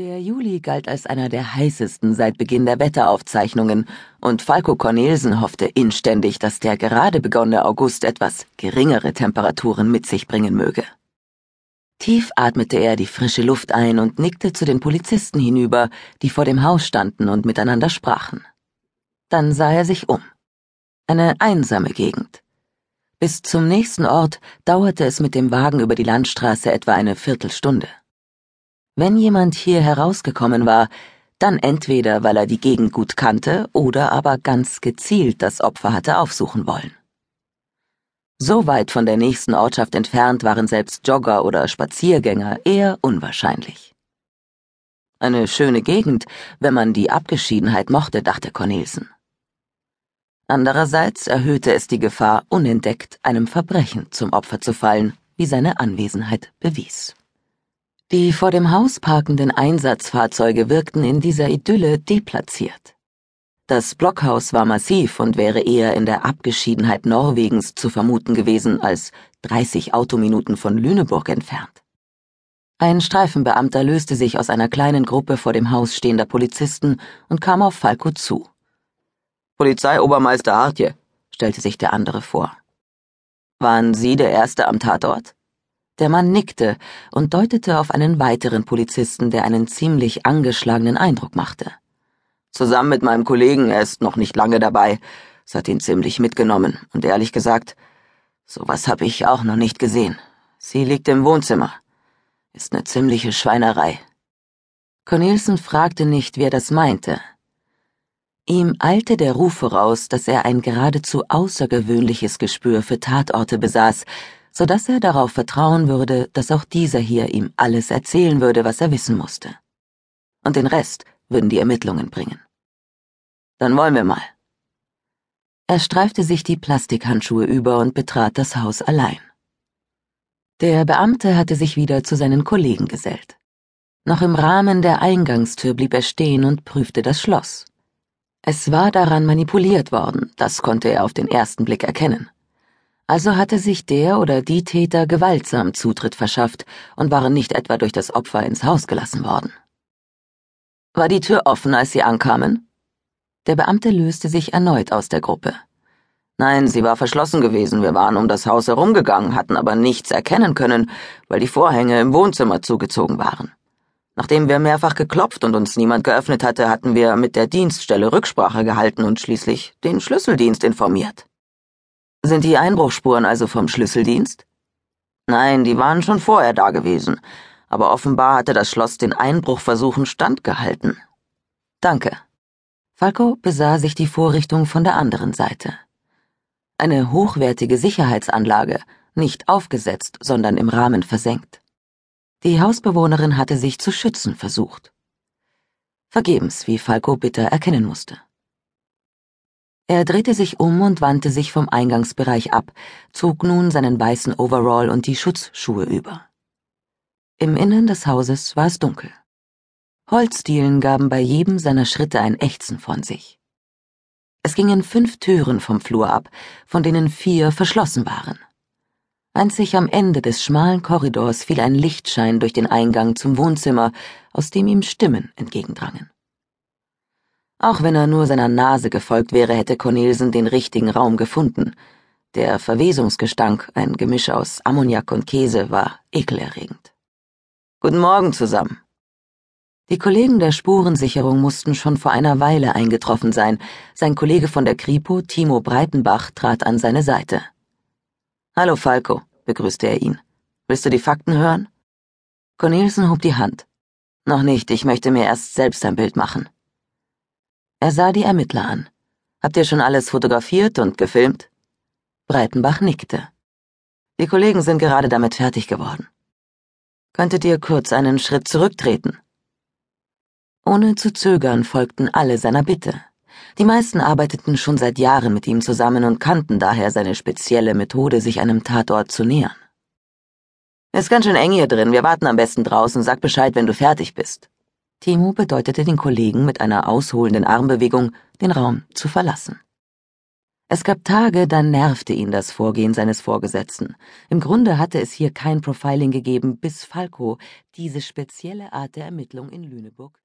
Der Juli galt als einer der heißesten seit Beginn der Wetteraufzeichnungen, und Falco Cornelsen hoffte inständig, dass der gerade begonnene August etwas geringere Temperaturen mit sich bringen möge. Tief atmete er die frische Luft ein und nickte zu den Polizisten hinüber, die vor dem Haus standen und miteinander sprachen. Dann sah er sich um. Eine einsame Gegend. Bis zum nächsten Ort dauerte es mit dem Wagen über die Landstraße etwa eine Viertelstunde. Wenn jemand hier herausgekommen war, dann entweder weil er die Gegend gut kannte oder aber ganz gezielt das Opfer hatte aufsuchen wollen. So weit von der nächsten Ortschaft entfernt waren selbst Jogger oder Spaziergänger eher unwahrscheinlich. Eine schöne Gegend, wenn man die Abgeschiedenheit mochte, dachte Cornelsen. Andererseits erhöhte es die Gefahr, unentdeckt einem Verbrechen zum Opfer zu fallen, wie seine Anwesenheit bewies. Die vor dem Haus parkenden Einsatzfahrzeuge wirkten in dieser Idylle deplatziert. Das Blockhaus war massiv und wäre eher in der Abgeschiedenheit Norwegens zu vermuten gewesen als 30 Autominuten von Lüneburg entfernt. Ein Streifenbeamter löste sich aus einer kleinen Gruppe vor dem Haus stehender Polizisten und kam auf Falco zu. Polizeiobermeister Hartje, stellte sich der andere vor. Waren Sie der Erste am Tatort? Der Mann nickte und deutete auf einen weiteren Polizisten, der einen ziemlich angeschlagenen Eindruck machte. Zusammen mit meinem Kollegen, er ist noch nicht lange dabei. Es hat ihn ziemlich mitgenommen, und ehrlich gesagt, sowas habe ich auch noch nicht gesehen. Sie liegt im Wohnzimmer. Ist eine ziemliche Schweinerei. Cornelsen fragte nicht, wer das meinte. Ihm eilte der Ruf voraus, dass er ein geradezu außergewöhnliches Gespür für Tatorte besaß, so dass er darauf vertrauen würde, dass auch dieser hier ihm alles erzählen würde, was er wissen musste. Und den Rest würden die Ermittlungen bringen. Dann wollen wir mal. Er streifte sich die Plastikhandschuhe über und betrat das Haus allein. Der Beamte hatte sich wieder zu seinen Kollegen gesellt. Noch im Rahmen der Eingangstür blieb er stehen und prüfte das Schloss. Es war daran manipuliert worden, das konnte er auf den ersten Blick erkennen. Also hatte sich der oder die Täter gewaltsam Zutritt verschafft und waren nicht etwa durch das Opfer ins Haus gelassen worden. War die Tür offen, als Sie ankamen? Der Beamte löste sich erneut aus der Gruppe. Nein, sie war verschlossen gewesen. Wir waren um das Haus herumgegangen, hatten aber nichts erkennen können, weil die Vorhänge im Wohnzimmer zugezogen waren. Nachdem wir mehrfach geklopft und uns niemand geöffnet hatte, hatten wir mit der Dienststelle Rücksprache gehalten und schließlich den Schlüsseldienst informiert. Sind die Einbruchspuren also vom Schlüsseldienst? Nein, die waren schon vorher da gewesen, aber offenbar hatte das Schloss den Einbruchversuchen standgehalten. Danke. Falco besah sich die Vorrichtung von der anderen Seite. Eine hochwertige Sicherheitsanlage, nicht aufgesetzt, sondern im Rahmen versenkt. Die Hausbewohnerin hatte sich zu schützen versucht. Vergebens, wie Falco bitter erkennen musste. Er drehte sich um und wandte sich vom Eingangsbereich ab, zog nun seinen weißen Overall und die Schutzschuhe über. Im Innern des Hauses war es dunkel. Holzdielen gaben bei jedem seiner Schritte ein Ächzen von sich. Es gingen fünf Türen vom Flur ab, von denen vier verschlossen waren. Einzig am Ende des schmalen Korridors fiel ein Lichtschein durch den Eingang zum Wohnzimmer, aus dem ihm Stimmen entgegendrangen. Auch wenn er nur seiner Nase gefolgt wäre, hätte Cornelsen den richtigen Raum gefunden. Der Verwesungsgestank, ein Gemisch aus Ammoniak und Käse, war ekelerregend. Guten Morgen zusammen. Die Kollegen der Spurensicherung mussten schon vor einer Weile eingetroffen sein. Sein Kollege von der Kripo, Timo Breitenbach, trat an seine Seite. Hallo Falco, begrüßte er ihn. Willst du die Fakten hören? Cornelsen hob die Hand. Noch nicht, ich möchte mir erst selbst ein Bild machen. Er sah die Ermittler an. Habt ihr schon alles fotografiert und gefilmt? Breitenbach nickte. Die Kollegen sind gerade damit fertig geworden. Könntet ihr kurz einen Schritt zurücktreten? Ohne zu zögern folgten alle seiner Bitte. Die meisten arbeiteten schon seit Jahren mit ihm zusammen und kannten daher seine spezielle Methode, sich einem Tatort zu nähern. Ist ganz schön eng hier drin, wir warten am besten draußen, sag Bescheid, wenn du fertig bist. Timo bedeutete den Kollegen mit einer ausholenden Armbewegung, den Raum zu verlassen. Es gab Tage, da nervte ihn das Vorgehen seines Vorgesetzten. Im Grunde hatte es hier kein Profiling gegeben, bis Falco diese spezielle Art der Ermittlung in Lüneburg